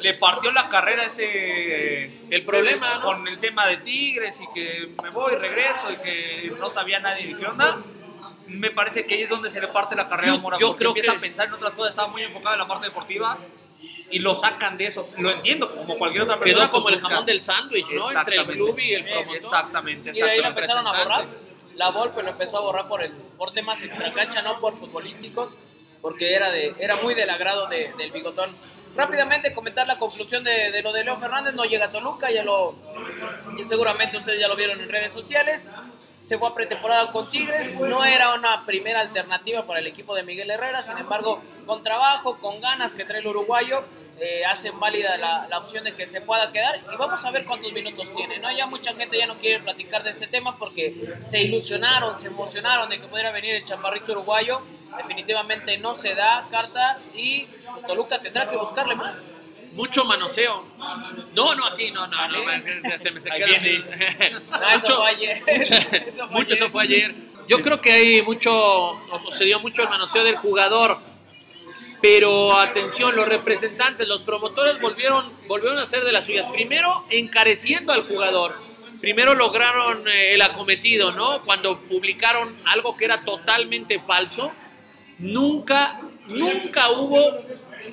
le partió la carrera ese. El problema, ¿no? Con el tema de Tigres y que me voy, regreso y que no sabía nadie de qué onda. Me parece que ahí es donde se le parte la carrera a Mora. yo porque creo empieza que- a pensar en otras cosas, estaba muy enfocado en la parte deportiva y lo sacan de eso. Lo entiendo, como cualquier otra persona. Quedó como pues el busca- jamón del sándwich, ¿no? Entre el Exactamente. club y el promotor. Exactamente, Y de ahí lo exactamente. empezaron a borrar. La Volpe lo empezó a borrar por, el, por temas extracancha, no por futbolísticos, porque era, de, era muy del agrado de- del bigotón. Rápidamente comentar la conclusión de, de lo de Leo Fernández, no llega a Toluca, ya lo, y seguramente ustedes ya lo vieron en redes sociales. Se fue a pretemporada con Tigres, no era una primera alternativa para el equipo de Miguel Herrera, sin embargo, con trabajo, con ganas que trae el uruguayo, eh, hacen válida la, la opción de que se pueda quedar y vamos a ver cuántos minutos tiene. ¿no? Ya mucha gente ya no quiere platicar de este tema porque se ilusionaron, se emocionaron de que pudiera venir el chaparrito uruguayo. Definitivamente no se da carta y pues, Toluca tendrá que buscarle más. Mucho manoseo. No, no, aquí no, no, no. Se me se. Ah, eso Mucho- mucho, ayer. eso fue ayer. Yo creo que hay mucho, o sucedió mucho el manoseo del jugador. Pero atención, los representantes, los promotores volvieron, volvieron a hacer de las suyas. Primero, encareciendo al jugador. Primero lograron eh, el acometido, ¿no? Cuando publicaron algo que era totalmente falso. Nunca, nunca hubo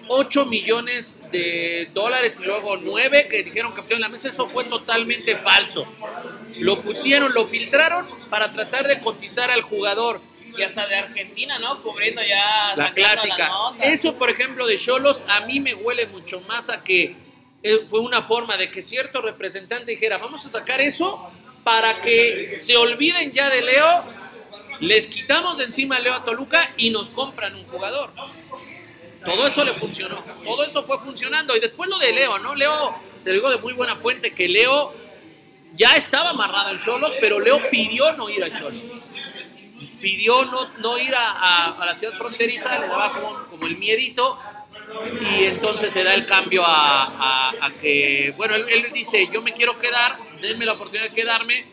8 millones de dólares y luego 9 que dijeron que pusieron en la mesa. Eso fue totalmente falso. Lo pusieron, lo filtraron para tratar de cotizar al jugador. Y hasta de Argentina, ¿no? Cubriendo ya. La clásica. Eso, por ejemplo, de Cholos, a mí me huele mucho más a que eh, fue una forma de que cierto representante dijera, vamos a sacar eso para que se olviden ya de Leo, les quitamos de encima a Leo a Toluca y nos compran un jugador. Todo eso le funcionó, todo eso fue funcionando. Y después lo de Leo, ¿no? Leo, te digo de muy buena fuente que Leo ya estaba amarrado en Cholos, pero Leo pidió no ir a Cholos pidió no, no ir a, a- a la ciudad fronteriza, le daba como, como el miedito y entonces se da el cambio a, a- que, bueno, él, dice, yo me quiero quedar, denme la oportunidad de quedarme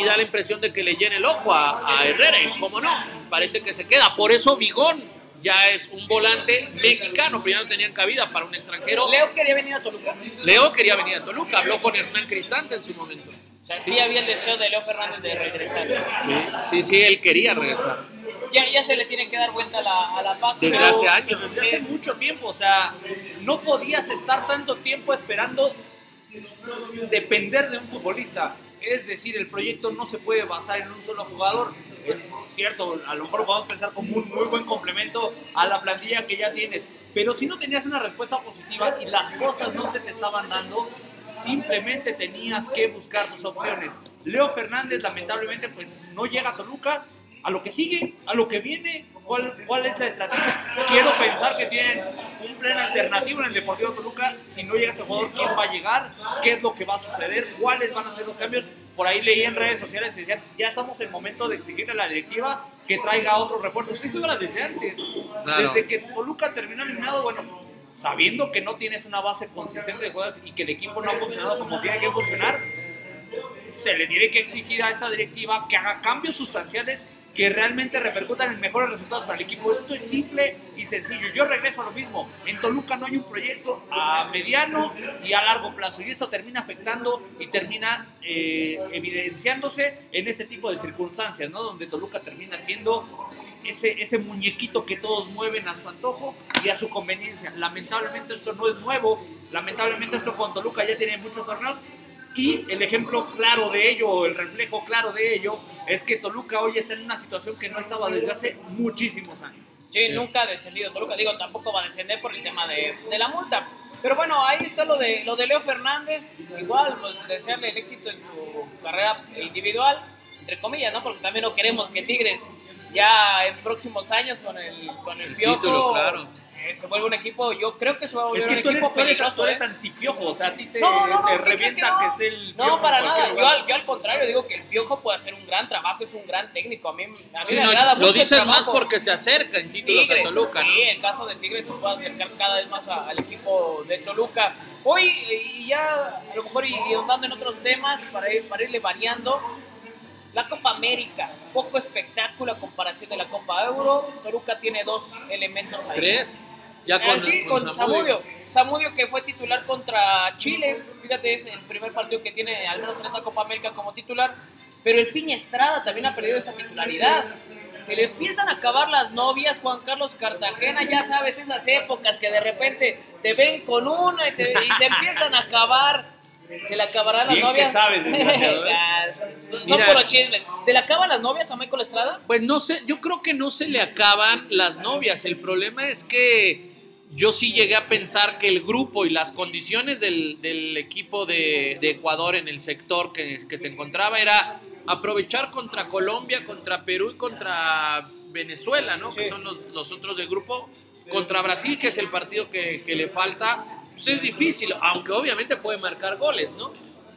y da la impresión de que le llene el ojo a, Herrera y cómo no, parece que se queda, por eso Vigón ya es un volante mexicano, pero ya no tenían cabida para un extranjero. Leo quería venir a Toluca. Leo quería venir a Toluca, habló con Hernán Cristante en su momento. O sea, sí había el deseo de Leo Fernández de regresar. Sí, sí, sí, él quería regresar. Ya, ya se le tiene que dar vuelta a la, a la. Desde hace años. Desde hace mucho tiempo, o sea, no podías estar tanto tiempo esperando depender de un futbolista. Es decir, el proyecto no se puede basar en un solo jugador. Es cierto, a lo mejor podemos pensar como un muy buen complemento a la plantilla que ya tienes. Pero si no tenías una respuesta positiva y las cosas no se te estaban dando, simplemente tenías que buscar tus opciones. Leo Fernández lamentablemente pues no llega a Toluca, a lo que sigue, a lo que viene, ¿cuál, cuál es la estrategia? Quiero pensar que tienen un plan alternativo en el Deportivo Toluca. Si no llega ese jugador, ¿quién va a llegar? ¿Qué es lo que va a suceder? ¿Cuáles van a ser los cambios? Por ahí leí en redes sociales que decían, ya estamos en momento de exigirle a la directiva que traiga otros refuerzos. Eso era desde antes. Claro. Desde que Toluca terminó eliminado, bueno, sabiendo que no tienes una base consistente de jugadores y que el equipo no ha funcionado como tiene que funcionar, se le tiene que exigir a esta directiva que haga cambios sustanciales que realmente repercutan en mejores resultados para el equipo. Esto es simple y sencillo. Yo regreso a lo mismo. En Toluca no hay un proyecto a mediano y a largo plazo y eso termina afectando y termina eh, evidenciándose en este tipo de circunstancias, ¿no? Donde Toluca termina siendo ese, ese muñequito que todos mueven a su antojo y a su conveniencia. Lamentablemente esto no es nuevo. Lamentablemente esto con Toluca ya tiene muchos torneos y el ejemplo claro de ello, el reflejo claro de ello, es que Toluca hoy está en una situación que no estaba desde hace muchísimos años. Sí, nunca ha descendido Toluca. Digo, tampoco va a descender por el tema de, de la multa. Pero bueno, ahí está lo de, lo de Leo Fernández. Igual, pues desearle el éxito en su carrera individual, entre comillas, ¿no? Porque también no queremos que Tigres ya en próximos años con el, con el, El piojo título, claro. Eh, se vuelve un equipo. Yo creo que se va a volver Es que un tú eres, equipo tú eres, peligroso. tú eres ¿eh? antipiojo, o sea, a ti te, No, no, no, te ¿qué crees revienta que no? que, esté el No, para nada. Yo al, yo al contrario digo que el Piojo puede hacer un gran trabajo, es un gran técnico. A mí, a mí Sí, me no, agrada lo mucho el dicen más porque se acerca en títulos Tigres, a Toluca, ¿no? Sí, el caso de Tigres se puede acercar cada vez más a- al equipo de Toluca. Hoy, y ya a lo mejor y, y ahondando en otros temas, para, ir, para irle variando, la Copa América, poco espectáculo a comparación de la Copa Euro. Toluca tiene dos elementos ahí. Tres. Ya con, sí, con. Zamudio. Zamudio que fue titular contra Chile. Fíjate, es el primer partido que tiene, al menos en esta Copa América, como titular. Pero el Piña Estrada también ha perdido esa titularidad. Se le empiezan a acabar las novias, Juan Carlos Cartagena, ya sabes, esas épocas que de repente te ven con una y, te- y empiezan a acabar. Se le acabarán las Bien que novias. sabes, ¿eh? Ya, son son Mira. puros chismes. ¿Se le acaban las novias a Michael Estrada? Pues no sé, yo creo que no se le acaban las novias. El problema es que yo sí llegué a pensar que el grupo y las condiciones del, del equipo de, de Ecuador en el sector que, que se encontraba era aprovechar contra Colombia, contra Perú y contra Venezuela, ¿no? Que son los, los otros del grupo. Contra Brasil, que es el partido que, que le falta, pues es difícil, aunque obviamente puede marcar goles, ¿no?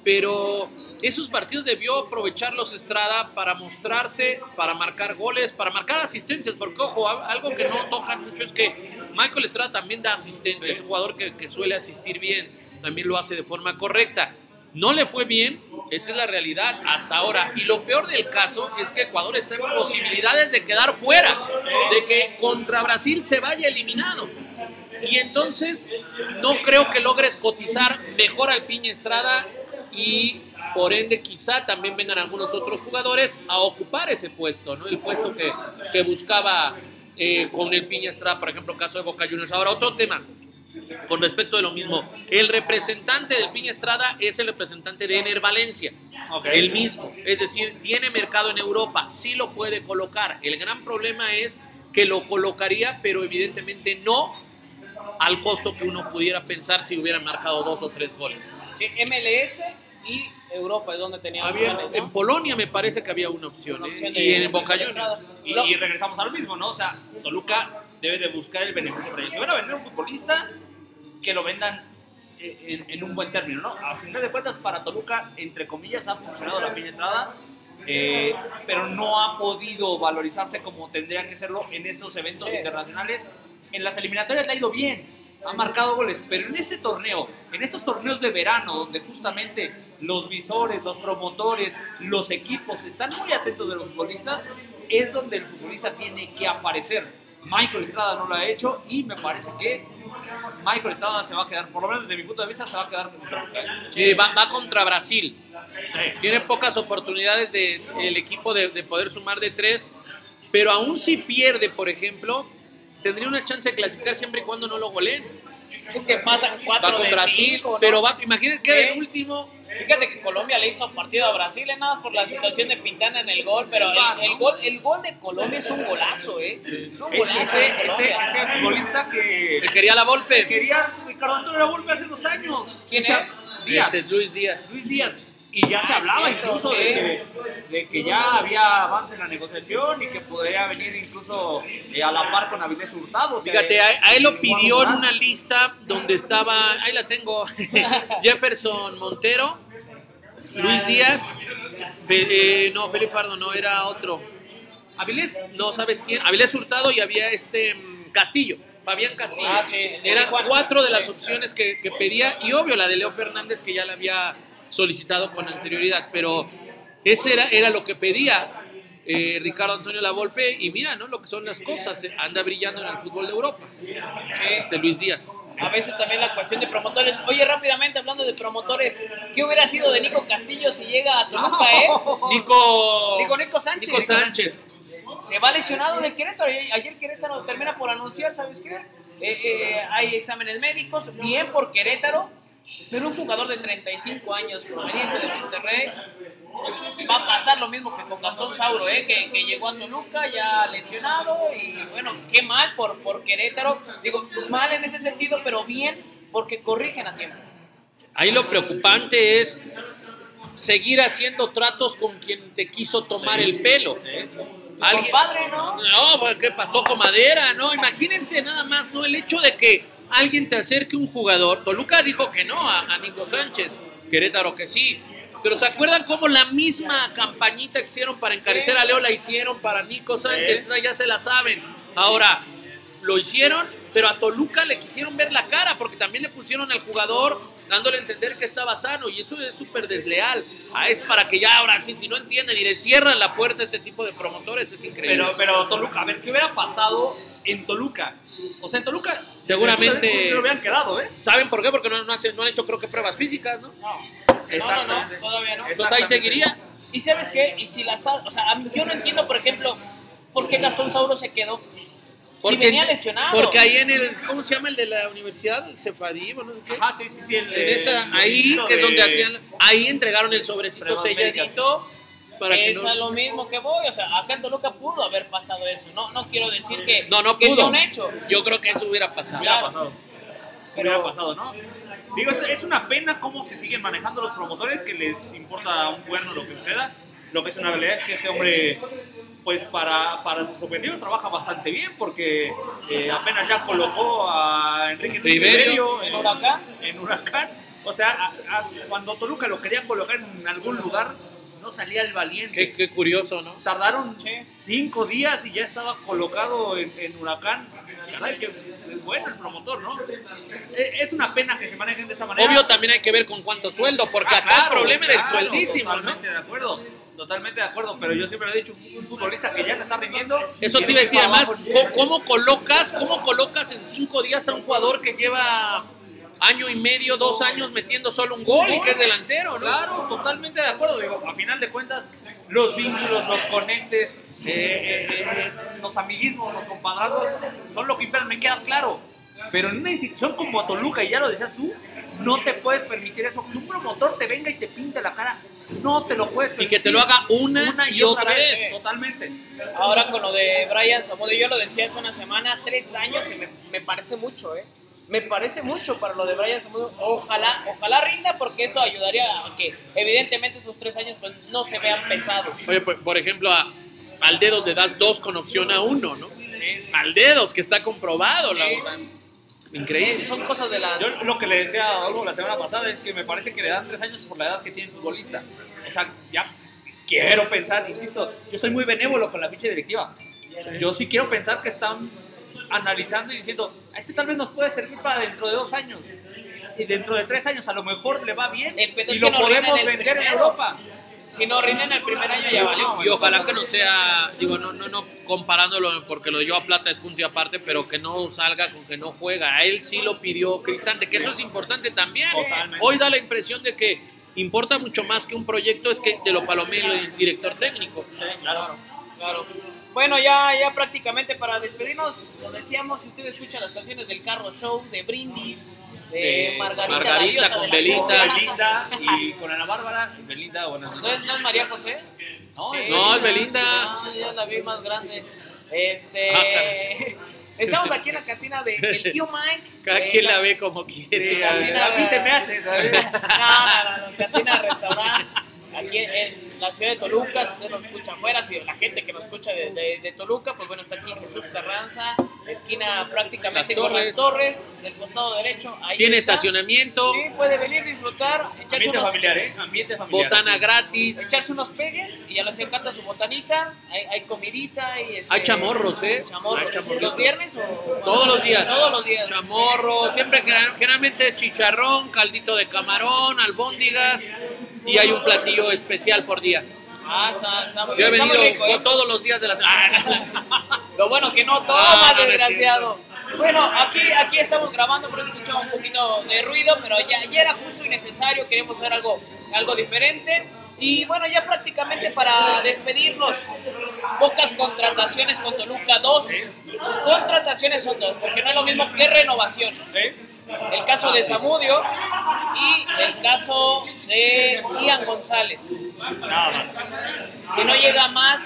Pero esos partidos debió aprovecharlos Estrada para mostrarse, para marcar goles, para marcar asistencias, porque ojo, algo que no tocan mucho es que Michael Estrada también da asistencia, es un jugador que, que suele asistir bien, también lo hace de forma correcta. No le fue bien, esa es la realidad hasta ahora. Y lo peor del caso es que Ecuador está en posibilidades de quedar fuera, de que contra Brasil se vaya eliminado. Y entonces no creo que logres cotizar mejor al Piña Estrada y por ende quizá también vengan algunos otros jugadores a ocupar ese puesto, ¿no? El puesto que, que buscaba eh, con el Piña Estrada, por ejemplo, caso de Boca Juniors. Ahora, otro tema con respecto de lo mismo. El representante del Piña Estrada es el representante de Ener Valencia. Ok. El mismo. Es decir, tiene mercado en Europa, sí lo puede colocar. El gran problema es que lo colocaría, pero evidentemente no al costo que uno pudiera pensar si hubiera marcado dos o tres goles. Sí, MLS y Europa es donde tenía Había- opciones, ¿no? en Polonia me parece que había una opción, Una ¿eh? opción y de- en Boca Juniors. Y, y regresamos a lo mismo, ¿no? O sea, Toluca debe de buscar el beneficio para ellos. Si van a vender un futbolista, que lo vendan eh, en, en un buen término, ¿no? A final de cuentas, para Toluca, entre comillas, ha funcionado la piña estrada, eh, pero no ha podido valorizarse como tendría que serlo en estos eventos Sí. internacionales. En las eliminatorias le ha ido bien, ha marcado goles, pero en este torneo, en estos torneos de verano, donde justamente los visores, los promotores, los equipos están muy atentos de los futbolistas, es donde el futbolista tiene que aparecer. Michael Estrada no lo ha hecho y me parece que Michael Estrada se va a quedar, por lo menos desde mi punto de vista, se va a quedar con Toluca. Sí, va, va contra Brasil. Sí. Tiene pocas oportunidades de, el equipo de, de poder sumar de tres, pero aún si pierde, por ejemplo, tendría una chance de clasificar siempre y cuando no lo goleen. Es que pasan cuatro Va con de Brasil, cinco, ¿no? pero va, imagínate que Sí. el último. Fíjate que Colombia le hizo partido a Brasil, nada más por la situación de Pintana en el gol, pero el, gol, el gol de Colombia es un golazo, ¿eh? Es un golazo Ese, ese, ese futbolista que Que quería la golpe. quería Ricardo Antonio Lavolpe hace unos años. ¿Quién es? Díaz. Este, Luis Díaz. Luis Díaz. Y ya se Ah, hablaba cierto, incluso sí. de, que, de que ya había avance en la negociación y que podría venir incluso eh, a la par con Avilés Hurtado. o sea, Fíjate, a, a él lo pidió en una lista donde estaba, ahí la tengo, Jefferson Montero, Luis Díaz, Pe- eh, no, Felipe Pardo, no, era otro. Avilés. no sabes quién, Avilés Hurtado y había este mm, Castillo, Fabián Castillo. Ah, sí, Eran cuatro de las opciones que, que pedía y obvio la de Leo Fernández que ya la había solicitado con anterioridad, pero ese era, era lo que pedía eh, Ricardo Antonio Lavolpe y mira, ¿no? Lo que son las cosas, eh, anda brillando en el fútbol de Europa. Este Luis Díaz. A veces también la cuestión de promotores. Oye, rápidamente hablando de promotores, ¿qué hubiera sido de Nico Castillo si llega a Toluca, eh? Nico, Digo, Nico Sánchez. Nico Sánchez. Se va lesionado de Querétaro. Ayer Querétaro termina por anunciar, ¿sabes qué? Eh, eh, hay exámenes médicos, bien por Querétaro, pero un jugador de 35 años proveniente de Monterrey va a pasar lo mismo que con Gastón Sauro, ¿eh? que, que llegó a Toluca ya lesionado y bueno, qué mal por, por Querétaro. Digo, mal en ese sentido, pero bien porque corrigen a tiempo. Ahí lo preocupante es seguir haciendo tratos con quien te quiso tomar el pelo. Alguien- Compadre, ¿no? No, ¿qué pasó con madera? No, imagínense nada más, ¿no? El hecho de que alguien te acerque un jugador. Toluca dijo que no a, a Nico Sánchez, Querétaro que sí. Pero ¿se acuerdan cómo la misma campañita que hicieron para encarecer a Leo la hicieron para Nico Sánchez? Esa ya se la saben. Ahora, lo hicieron, pero a Toluca le quisieron ver la cara porque también le pusieron al jugador dándole a entender que estaba sano y eso es súper desleal. Ah, es para que ya ahora sí, si no entienden y le cierran la puerta a este tipo de promotores, es increíble. Pero, pero Toluca, a ver, ¿qué hubiera pasado en Toluca? O sea, en Toluca. Seguramente- Se lo hubieran quedado, ¿eh? ¿Saben por qué? Porque no, no, hacen- no han hecho, creo que, pruebas físicas, ¿no? No, no, no, Exactamente. no, todavía no. Entonces ahí seguiría. ¿Y sabes qué? Y si las, o sea, yo no entiendo, por ejemplo, por qué Gastón Sauro se quedó. Si venía lesionado. Porque ahí en el, ¿cómo se llama el de la universidad? El Cefadí, o no sé qué. Ajá, sí, sí, sí. El, En esa, el ahí, que es de- donde hacían, ahí entregaron el sobrecito selladito para que es no... a lo mismo que voy, o sea, acá en Toluca pudo haber pasado eso. No, no quiero decir que, No, no que sea pudo. un hecho. Yo creo que eso hubiera pasado. Hubiera Claro. pasado. Pero- Hubiera pasado, ¿no? Digo, es, es una pena cómo se siguen manejando los promotores, que les importa un cuerno lo que suceda. Lo que es una realidad es que este hombre, pues para, para sus objetivos trabaja bastante bien, porque eh, apenas ya colocó a Enrique Riverio. Riverio ¿En Huracán? En Huracán. O sea, a- a- cuando Toluca lo quería colocar en algún lugar, no salía el valiente. Qué, qué curioso, ¿no? Tardaron Sí. cinco días y ya estaba colocado en, en Huracán. Caray, que es bueno el promotor, ¿no? E- Es una pena que se manejen de esta manera. Obvio también hay que ver con cuánto sueldo, porque Ah, acá claro, el problema era el claro, sueldísimo, ¿no? Totalmente de acuerdo. Totalmente de acuerdo, pero yo siempre lo he dicho, un futbolista que ya le está rindiendo. Eso te iba a decir, además, abajo. ¿cómo- ¿cómo colocas, ¿cómo colocas en cinco días a un jugador que lleva año y medio, dos años metiendo solo un gol y que es delantero, ¿no? Claro, totalmente de acuerdo. Digo, a final de cuentas, los vínculos, los conectes, eh, eh, eh, los amiguismos, los compadrazos, son lo que imperan, me queda claro. Pero en una institución como Toluca, y ya lo decías tú, no te puedes permitir eso. Que un promotor te venga y te pinte la cara, no te lo puedes Y permitir. que te lo haga una, y otra vez. vez. Totalmente. Ahora con lo de Brian Zamudio, yo lo decía hace una semana, tres años, y me, me parece mucho, ¿eh? Me parece mucho para lo de Brian Zamudio. Ojalá, ojalá rinda porque eso ayudaría a que evidentemente esos tres años pues, no se vean pesados. Oye, por, por ejemplo, a, al dedos le das dos con opción a uno, ¿no? Al dedos, que está comprobado, la Sí. verdad. Increíble. Son cosas de la... Yo lo que le decía a Adolfo la semana pasada es que me parece que le dan tres años por la edad que tiene el futbolista. O sea, ya quiero pensar, insisto, yo soy muy benévolo con la pinche directiva. Yo sí quiero pensar que están analizando y diciendo, a este tal vez nos puede servir para dentro de dos años. Y dentro de tres años a lo mejor le va bien El y lo no podemos vender en. Europa. Si no rinden el primer año ya valió. Y ojalá que no sea, digo, no, no, no comparándolo porque lo dio a plata es punto y aparte, pero que no salga con que no juega. A él sí lo pidió Cristante, que eso es importante también. Totalmente. Hoy da la impresión de que importa mucho más que un proyecto es que te lo palomee el director técnico. Claro, claro. Bueno, ya, ya prácticamente para despedirnos, lo decíamos, si usted escucha las canciones del Carro Show, de Brindis, de, De Margarita, Margarita la diosa con Belinda. Belinda y con Ana Bárbara. Belinda, buenas ¿No noches. es, no es María José? No, Sí. es No, es Belinda. No, ya la vi más grande. Este... Ah. Estamos aquí en la cantina de, del tío Mike. Cada quien la ve como quiere. Sí, cantina- a mí se me hace. No, no, no, no, cantina restaurante. Aquí en la ciudad de Toluca, si usted nos escucha afuera, si la gente que nos escucha de, de- de Toluca, pues bueno, está aquí Jesús Carranza, esquina prácticamente Las con Torres. las torres, del costado derecho. Ahí Tiene está. estacionamiento, Sí, puede venir, disfrutar, echarse Ambiente unos, familiar, ¿eh? Ambiente familiar. botana gratis. echarse unos pegues y ya les encanta su botanita. Hay, hay comidita y este, Hay chamorros, ¿eh? chamorros. Hay chamorros. ¿Los viernes o Todos los días. Todos los días. Chamorro, siempre gener- generalmente chicharrón, caldito de camarón, albóndigas, y hay un platillo especial por día. Ah, está, está muy Yo he venido rico, ¿eh? todos los días de la semana. Lo bueno que no toma, Ah, no, desgraciado. Bueno, aquí, aquí estamos grabando, pero escuchamos un poquito de ruido, pero ya, ya era justo y necesario, queremos hacer algo, algo diferente. Y bueno, ya prácticamente para despedirnos, pocas contrataciones con Toluca, dos. Contrataciones son dos, porque no es lo mismo que renovaciones. El caso de Zamudio y el caso de Ian González. Si no llega más,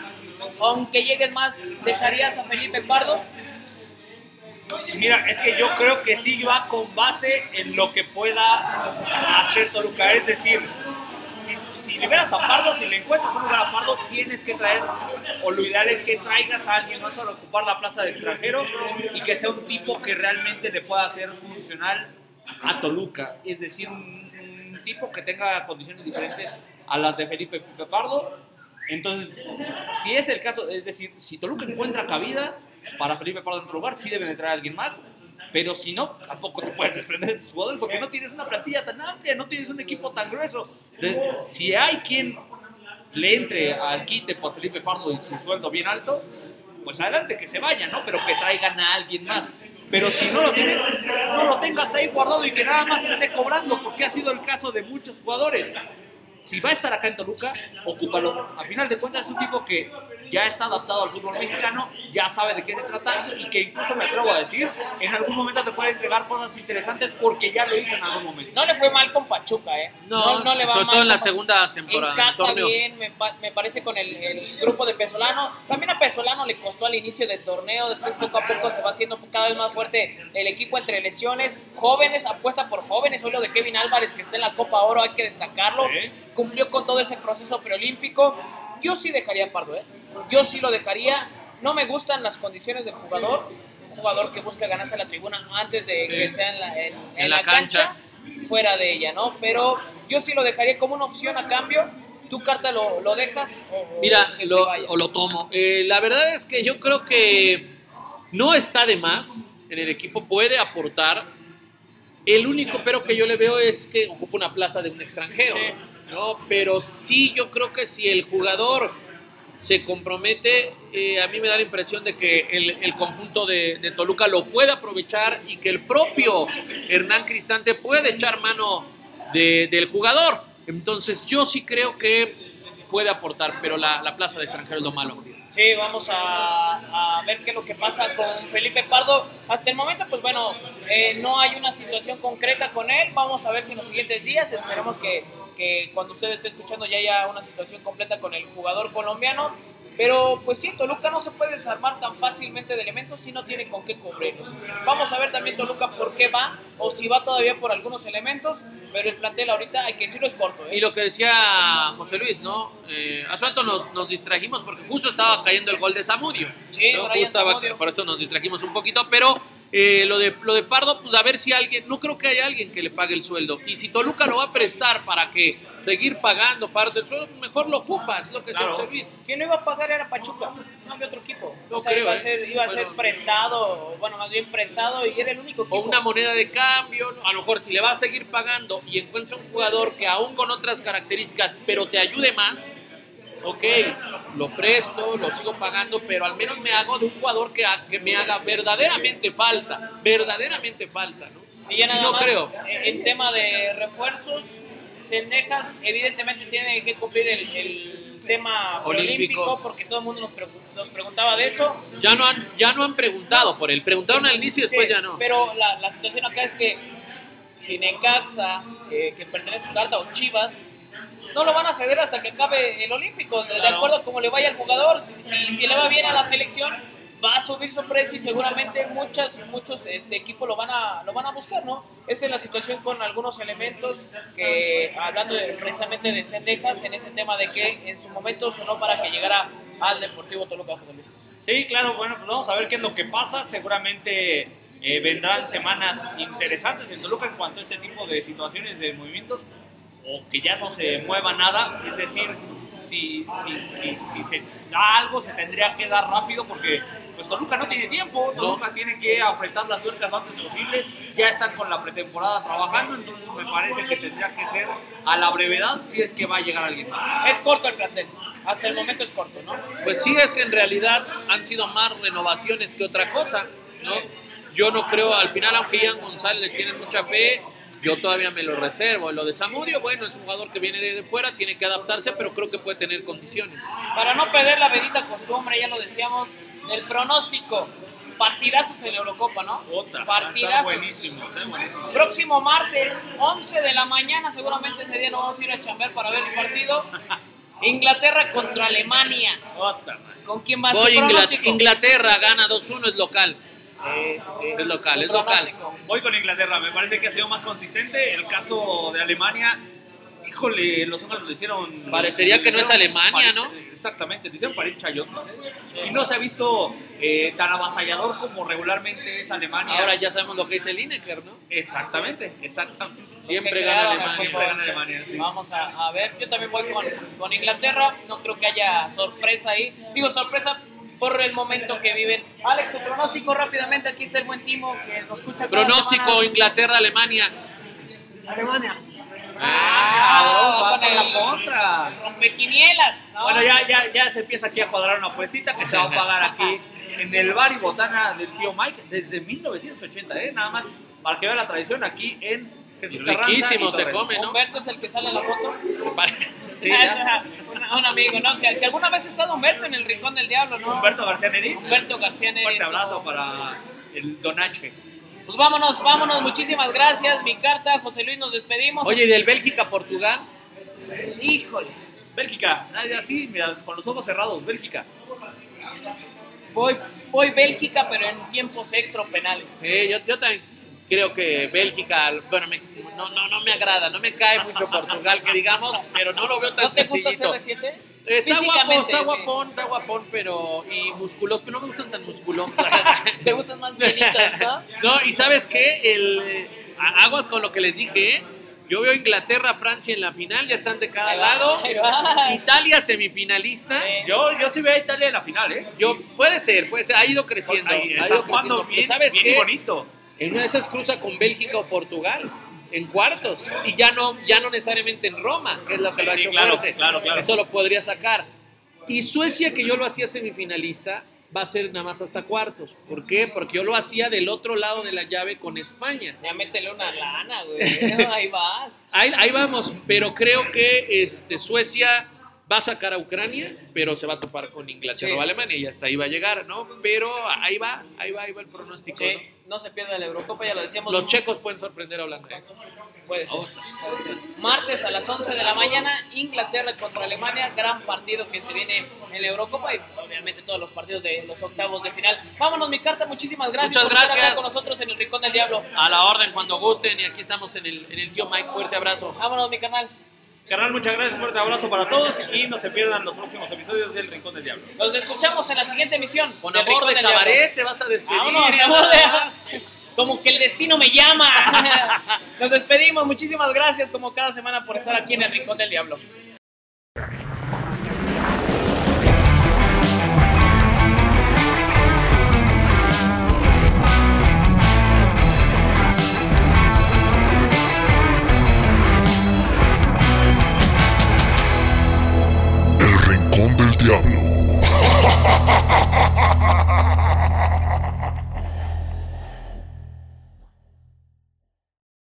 aunque lleguen más, ¿dejarías a Felipe Pardo? Mira, es que yo creo que sí va con base en lo que pueda hacer Toluca. Es decir, liberas a Pardo, si le encuentras un lugar a tienes que traer, o lo ideal es que traigas a alguien más para ocupar la plaza de extranjero y que sea un tipo que realmente le pueda hacer funcional a Toluca. Es decir, un, tipo que tenga condiciones diferentes a las de Felipe Pardo. Entonces, si es el caso, es decir, si Toluca encuentra cabida para Felipe Pardo en otro lugar, sí deben de traer a alguien más. Pero si no, tampoco te puedes desprender de tus jugadores porque no tienes una plantilla tan amplia, no tienes un equipo tan grueso. Entonces, si hay quien le entre al quite por Felipe Pardo y su sueldo bien alto, pues adelante que se vaya, ¿no? Pero que traigan a alguien más. Pero si no lo tienes, no lo tengas ahí guardado y que nada más esté cobrando, porque ha sido el caso de muchos jugadores. Si va a estar acá en Toluca, ocúpalo. A final de cuentas es un tipo que ya está adaptado al fútbol mexicano, ya sabe de qué se trata y que incluso me atrevo a decir, en algún momento te puede entregar cosas interesantes porque ya lo hizo en algún momento. No le fue mal con Pachuca, ¿eh? No, le va sobre mal todo en la segunda temporada del Encaja torneo. bien, me, pa- me parece, con el, el grupo de Pesolano. También a Pesolano le costó al inicio del torneo, después poco a poco se va haciendo cada vez más fuerte el equipo entre lesiones. Jóvenes, apuesta por jóvenes. Hoy lo de Kevin Álvarez, que está en la Copa Oro, hay que destacarlo. Sí. Cumplió con todo ese proceso preolímpico. Yo sí dejaría a Pardo, ¿eh? Yo sí lo dejaría. No me gustan las condiciones del jugador. Un jugador que busca ganarse la tribuna antes de Sí. que sea en la, en- En en la la cancha cancha. fuera de ella, ¿no? Pero yo sí lo dejaría como una opción a cambio. ¿Tu carta lo, lo dejas? O, o Mira, se lo, o lo tomo. Eh, la verdad es que yo creo que no está de más en el equipo, puede aportar. El único pero que yo le veo es que ocupa una plaza de un extranjero. Sí. ¿No? Pero sí, yo creo que si el jugador se compromete, eh, a mí me da la impresión de que el, conjunto de, de Toluca lo puede aprovechar y que el propio Hernán Cristante puede echar mano de- del jugador. Entonces yo sí creo que puede aportar, pero la, la plaza de extranjero es lo malo. Sí, vamos a, a ver qué es lo que pasa con Felipe Pardo. Hasta el momento, pues bueno, eh, no hay una situación concreta con él. Vamos a ver si en los siguientes días, esperemos que, que cuando usted esté escuchando ya haya una situación completa con el jugador colombiano. Pero pues sí, Toluca no se puede desarmar tan fácilmente de elementos si no tiene con qué cubrirlos. Vamos a ver también Toluca por qué va o si va todavía por algunos elementos, pero el plantel ahorita hay que decirlo es corto. ¿eh? Y lo que decía José Luis, ¿no? Eh, hace rato nos, nos distrajimos porque justo estaba cayendo el gol de Zamudio. Sí, ¿no? Justo estaba- por eso nos distrajimos un poquito, pero eh, lo, de, lo de Pardo, pues a ver si alguien, no creo que haya alguien que le pague el sueldo. Y si Toluca lo va a prestar para que seguir pagando parte del sueldo, mejor lo ocupa, es lo que Claro. José Luis. ¿Quién lo iba a pagar era Pachuca, no había otro equipo. No o sea, creo, iba a ¿eh? ser, iba a ser Bueno. prestado, bueno, más bien prestado y era el único equipo. O una moneda de cambio, ¿no? a lo mejor si le va a seguir pagando y encuentra un jugador que aún con otras características, pero te ayude más, ok, lo presto, lo sigo pagando, pero al menos me hago de un jugador que, que me haga verdaderamente falta, verdaderamente falta, ¿no? Y ya nada no más, creo. En, en tema de refuerzos, Sendejas evidentemente tiene que cumplir el, el tema Olímpico. olímpico porque todo el mundo nos, pregu- nos preguntaba de eso. Ya no han, ya no han preguntado por él, preguntaron al inicio y después Sí, ya no. Pero la, la situación acá es que si Necaxa, que, que pertenece a carta, o Chivas, no lo van a ceder hasta que acabe el Olímpico, de, Claro. acuerdo a cómo le vaya al jugador. Si, si- si le va bien a la selección, va a subir su precio y seguramente muchas, muchos este, equipos lo van, a, lo van a buscar, ¿no? Esa es la situación con algunos elementos que, hablando de- precisamente de Sendejas, en ese tema de que en su momento sonó para que llegara al Deportivo Toluca José Luis. Sí, claro, bueno, pues vamos a ver qué es lo que pasa. Seguramente eh, vendrán semanas interesantes en Toluca en cuanto a este tipo de situaciones, de movimientos, o que ya no se mueva nada. Es decir, si, si, si, si se da algo, se tendría que dar rápido porque pues Toluca no tiene tiempo, Toluca tiene que apretar las tuercas lo antes posible, ya están con la pretemporada trabajando, entonces me parece que tendría que ser a la brevedad si es que va a llegar alguien más. Es corto el plantel. Hasta el momento es corto, ¿no? Pues sí, es que en realidad han sido más renovaciones que otra cosa, ¿no? Yo no creo, al final, aunque Ian González le tiene mucha fe, yo todavía me lo reservo. Lo de Zamudio, bueno, es un jugador que viene de fuera, tiene que adaptarse, pero creo que puede tener condiciones. Para no perder la bendita costumbre, ya lo decíamos, el pronóstico. Partidazos en la Eurocopa, ¿no? Otra, Partidazos. está buenísimo, está buenísimo. Próximo martes, 11 de la mañana, seguramente ese día no vamos a ir a chambear para ver el partido. Inglaterra contra Alemania. Otra. ¿Con quién más? Voy. Inglaterra, gana 2-1, es local. Sí. Es local, ¿Tu es local. Voy con Inglaterra, me parece que ha sido más consistente. El caso de Alemania, híjole, los hombres lo hicieron. Parecería lo que no es Alemania, ¿no? Exactamente, lo hicieron para ir chayotes. ¿eh? Y no se ha visto eh, tan avasallador como regularmente es Alemania. Ahora ya sabemos lo que dice Lineker, ¿no? Exactamente, exactamente. Siempre gana Alemania. Siempre gana Alemania, sí. Vamos a, a ver, yo también voy con, con Inglaterra, no creo que haya sorpresa ahí. Digo sorpresa por el momento que viven. Alex, tu pronóstico rápidamente, aquí está el buen Timo que nos escucha. Pronóstico semana. Inglaterra, Alemania. Alemania. Ah, va con con la contra. rompequinielas, ¿no? Bueno, ya, ya, ya se empieza aquí a cuadrar una apuestita que se va a pagar aquí en el bar y botana del tío Mike desde 1980, ¿eh? Nada más para que vea la tradición aquí en Riquísimo se come, ¿no? Humberto es el que sale en la foto. Sí, Ah, un, un amigo, ¿no? Que, que alguna vez ha estado Humberto en el Rincón del Diablo, ¿no? Humberto García Neri. Humberto García Un Neri fuerte estuvo- abrazo para el Donache. Pues vámonos, vámonos, muchísimas gracias. Mi carta, José Luis, nos despedimos. Oye, ¿y del Bélgica-Portugal? híjole, Bélgica, ah, así, mira, con los ojos cerrados, Bélgica. voy, voy Bélgica, pero en tiempos extra penales. Sí, yo, yo también creo que Bélgica, bueno, me- no, no, no me agrada, no me cae mucho Portugal, que digamos, pero no lo veo tan ¿No te gusta sencillito. CR7? Está guapo, Físicamente, está sí. guapón, está guapón, pero. y musculoso, pero no me gustan tan musculosos. ¿Te gustan más llenitas, no? no, y ¿sabes qué? El, eh, aguas con lo que les dije, ¿eh? Yo veo Inglaterra, Francia en la final, ya están de cada lado. Italia semifinalista. Yo, yo sí veo a Italia en la final, ¿eh? Yo, puede ser, puede ser, ha ido creciendo. Ahí, ha ido creciendo. bien, ¿sabes bien qué? y bonito. En una de esas cruza con Bélgica o Portugal en cuartos y ya no ya no necesariamente en Roma, que es lo que lo ha Sí, hecho claro, fuerte. claro, claro. Eso lo podría sacar. Y Suecia que yo lo hacía semifinalista va a ser nada más hasta cuartos. ¿Por qué? Porque yo lo hacía del otro lado de la llave con España. Ya métele una lana, güey. Ahí vas. Ahí, ahí vamos, pero creo que este, Suecia va a sacar a Ucrania, pero se va a topar con Inglaterra Sí. o Alemania y hasta ahí va a llegar, ¿no? Pero ahí va, ahí va, ahí va el pronóstico. Sí, ¿no? no se pierda la Eurocopa, ya lo decíamos. Los checos pueden sorprender a Holanda. ¿eh? Puede ser, puede ser. Martes a las 11 de la mañana, Inglaterra contra Alemania, gran partido que se viene en la Eurocopa y obviamente todos los partidos de los octavos de final. Vámonos, mi carta, muchísimas gracias Muchas por estar con nosotros en el Rincón del Diablo. A la orden cuando gusten y aquí estamos en el, en el tío Mike. Fuerte abrazo. Vámonos, mi canal. Carnal, muchas gracias, fuerte abrazo para todos y no se pierdan los próximos episodios del Rincón del Diablo. Nos escuchamos en la siguiente emisión. Con amor Rincón de del Diablo. cabaret te vas a despedir. Vámonos. Como que el destino me llama. Nos despedimos. Muchísimas gracias como cada semana por estar aquí en el Rincón del Diablo.